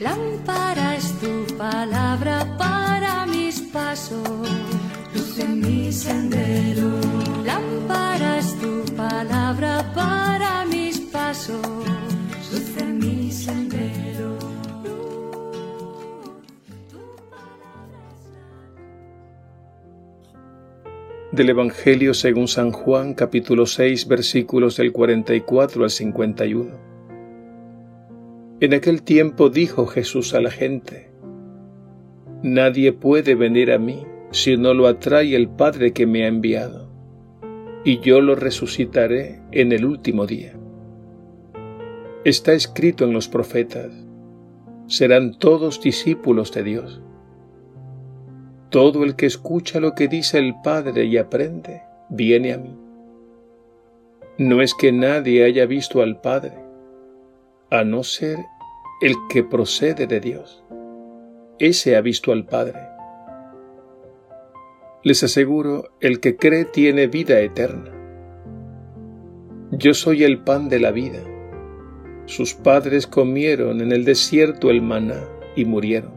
Lámpara es tu palabra para mis pasos, luz en mi sendero. Lámpara es tu palabra para mis pasos, luz en mi sendero. Del Evangelio según San Juan capítulo 6 versículos del 44 al 51. En aquel tiempo dijo Jesús a la gente, Nadie puede venir a mí si no lo atrae el Padre que me ha enviado, y yo lo resucitaré en el último día. Está escrito en los profetas, serán todos discípulos de Dios. Todo el que escucha lo que dice el Padre y aprende, viene a mí. No es que nadie haya visto al Padre, a no ser el que procede de Dios. Ese ha visto al Padre. Les aseguro, el que cree tiene vida eterna. Yo soy el pan de la vida. Sus padres comieron en el desierto el maná y murieron.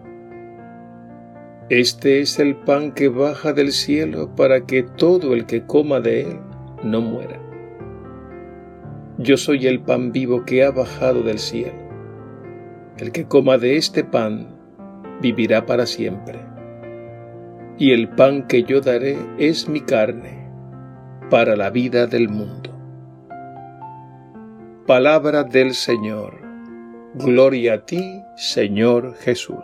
Este es el pan que baja del cielo para que todo el que coma de él no muera. Yo soy el pan vivo que ha bajado del cielo. El que coma de este pan vivirá para siempre. Y el pan que yo daré es mi carne para la vida del mundo. Palabra del Señor. Gloria a ti, Señor Jesús.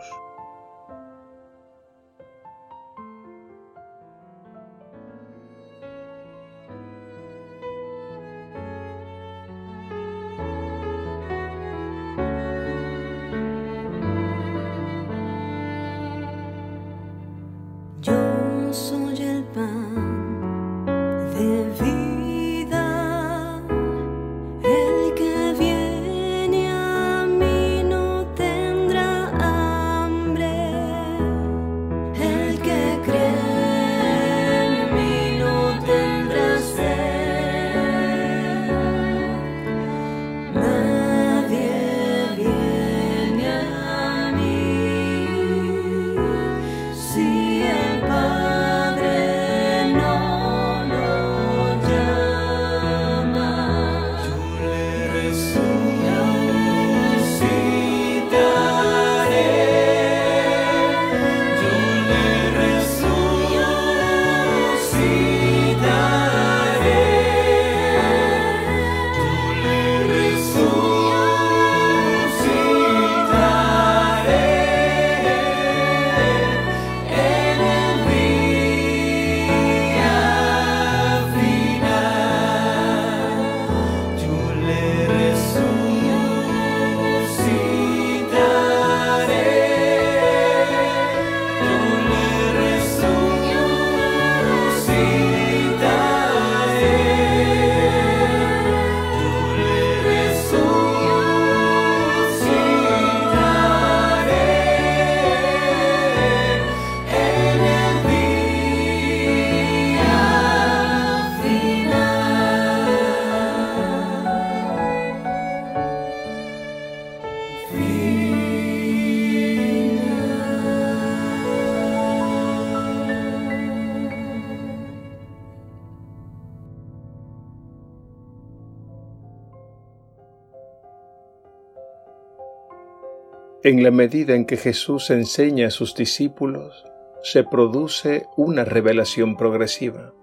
En la medida en que Jesús enseña a sus discípulos, se produce una revelación progresiva.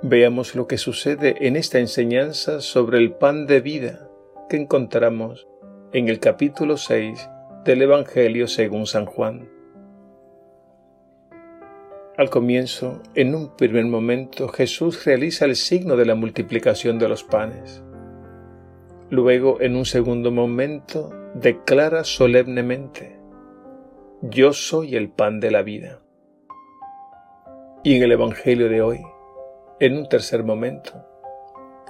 Veamos lo que sucede en esta enseñanza sobre el pan de vida que encontramos en el capítulo 6 del Evangelio según San Juan. Al comienzo, en un primer momento, Jesús realiza el signo de la multiplicación de los panes. Luego, en un segundo momento, declara solemnemente, Yo soy el pan de la vida. Y en el Evangelio de hoy, en un tercer momento,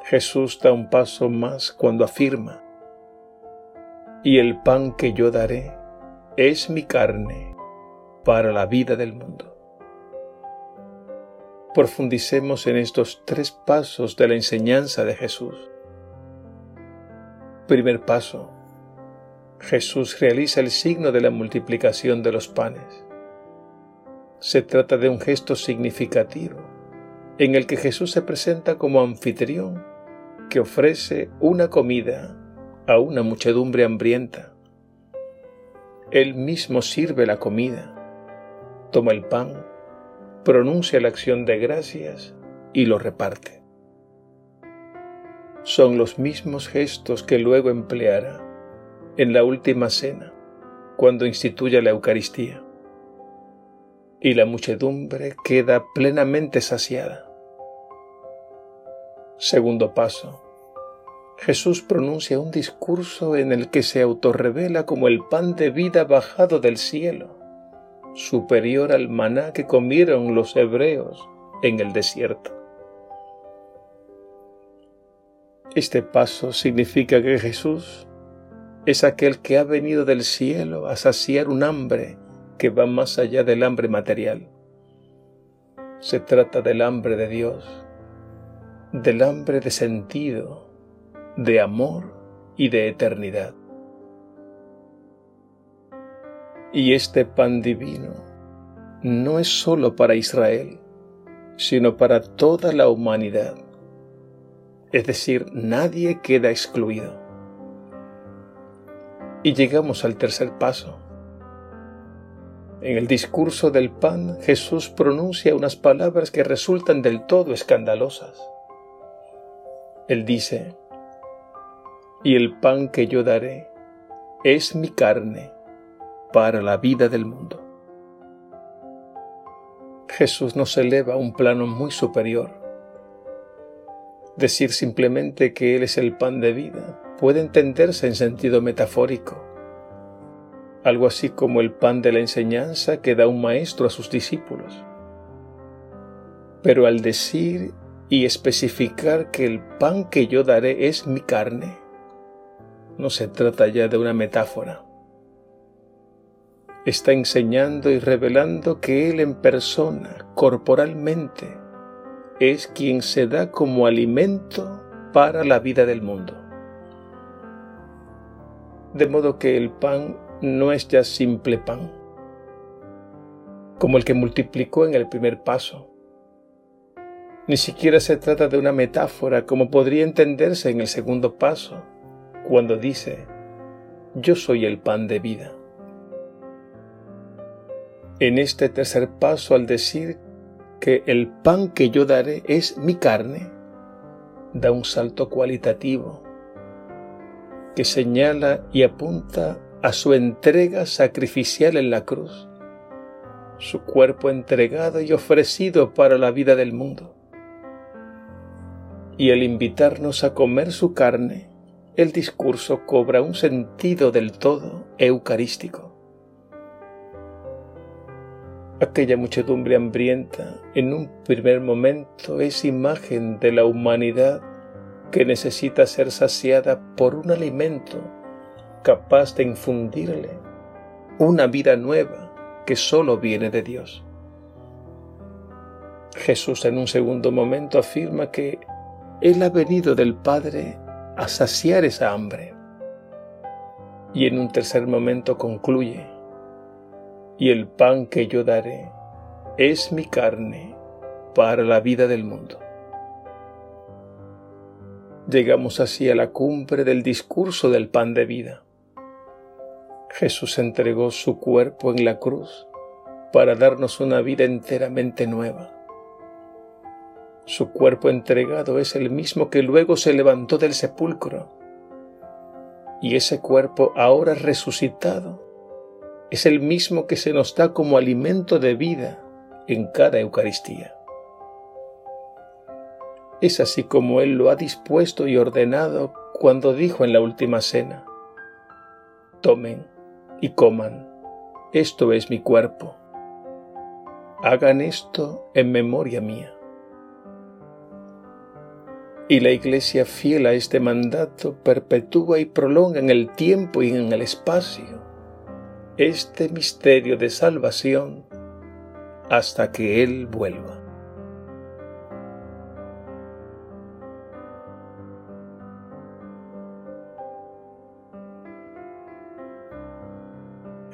Jesús da un paso más cuando afirma, Y el pan que yo daré es mi carne para la vida del mundo. Profundicemos en estos tres pasos de la enseñanza de Jesús Primer paso. Jesús realiza el signo de la multiplicación de los panes. Se trata de un gesto significativo en el que Jesús se presenta como anfitrión que ofrece una comida a una muchedumbre hambrienta. Él mismo sirve la comida, toma el pan, pronuncia la acción de gracias y lo reparte. Son los mismos gestos que luego empleará en la última cena, cuando instituya la Eucaristía. Y la muchedumbre queda plenamente saciada. Segundo paso. Jesús pronuncia un discurso en el que se autorrevela como el pan de vida bajado del cielo, superior al maná que comieron los hebreos en el desierto. Este paso significa que Jesús es aquel que ha venido del cielo a saciar un hambre que va más allá del hambre material. Se trata del hambre de Dios, del hambre de sentido, de amor y de eternidad. Y este pan divino no es sólo para Israel, sino para toda la humanidad. Es decir, nadie queda excluido. Y llegamos al tercer paso. En el discurso del pan, Jesús pronuncia unas palabras que resultan del todo escandalosas. Él dice, y el pan que yo daré es mi carne para la vida del mundo. Jesús nos eleva a un plano muy superior. Decir simplemente que Él es el pan de vida puede entenderse en sentido metafórico, algo así como el pan de la enseñanza que da un maestro a sus discípulos. Pero al decir y especificar que el pan que yo daré es mi carne. No se trata ya de una metáfora. Está enseñando y revelando que Él en persona, corporalmente, es quien se da como alimento para la vida del mundo. De modo que el pan no es ya simple pan, como el que multiplicó en el primer paso, ni siquiera se trata de una metáfora como podría entenderse en el segundo paso, cuando dice, yo soy el pan de vida. En este tercer paso, al decir que el pan que yo daré es mi carne, da un salto cualitativo que señala y apunta a su entrega sacrificial en la cruz, su cuerpo entregado y ofrecido para la vida del mundo y al invitarnos a comer su carne, el discurso cobra un sentido del todo eucarístico. Aquella muchedumbre hambrienta en un primer momento es imagen de la humanidad que necesita ser saciada por un alimento capaz de infundirle una vida nueva que sólo viene de Dios. Jesús en un segundo momento afirma que él ha venido del Padre a saciar esa hambre. Y en un tercer momento concluye, y el pan que yo daré es mi carne para la vida del mundo. Llegamos así a la cumbre del discurso del pan de vida. Jesús entregó su cuerpo en la cruz para darnos una vida enteramente nueva su cuerpo entregado es el mismo que luego se levantó del sepulcro. Y ese cuerpo ahora resucitado es el mismo que se nos da como alimento de vida en cada Eucaristía. Es así como Él lo ha dispuesto y ordenado cuando dijo en la última cena, Tomen y coman, esto es mi cuerpo. Hagan esto en memoria mía. Y la Iglesia fiel a este mandato perpetúa y prolonga en el tiempo y en el espacio este misterio de salvación hasta que Él vuelva.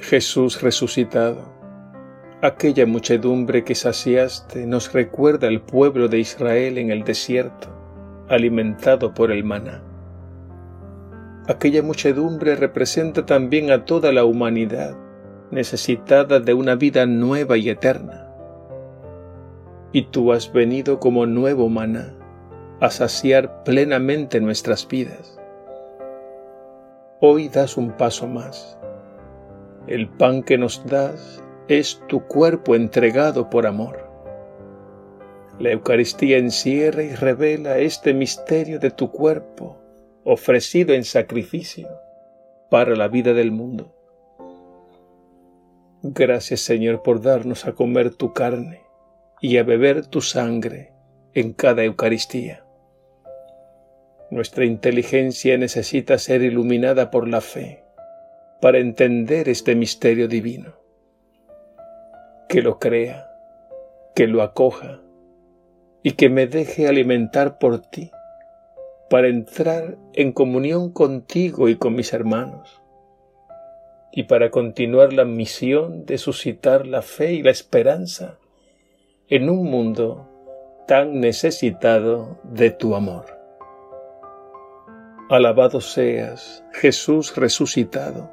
Jesús resucitado, aquella muchedumbre que saciaste nos recuerda al pueblo de Israel en el desierto, alimentado por el maná. Aquella muchedumbre representa también a toda la humanidad, necesitada de una vida nueva y eterna. Y tú has venido como nuevo maná a saciar plenamente nuestras vidas. Hoy das un paso más. El pan que nos das es tu cuerpo entregado por amor. La Eucaristía encierra y revela este misterio de tu cuerpo ofrecido en sacrificio para la vida del mundo. Gracias Señor por darnos a comer tu carne y a beber tu sangre en cada Eucaristía. Nuestra inteligencia necesita ser iluminada por la fe para entender este misterio divino. Que lo crea, que lo acoja y que me deje alimentar por ti para entrar en comunión contigo y con mis hermanos y para continuar la misión de suscitar la fe y la esperanza en un mundo tan necesitado de tu amor. Alabado seas, Jesús resucitado,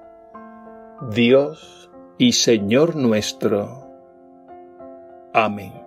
Dios y Señor nuestro. Amén.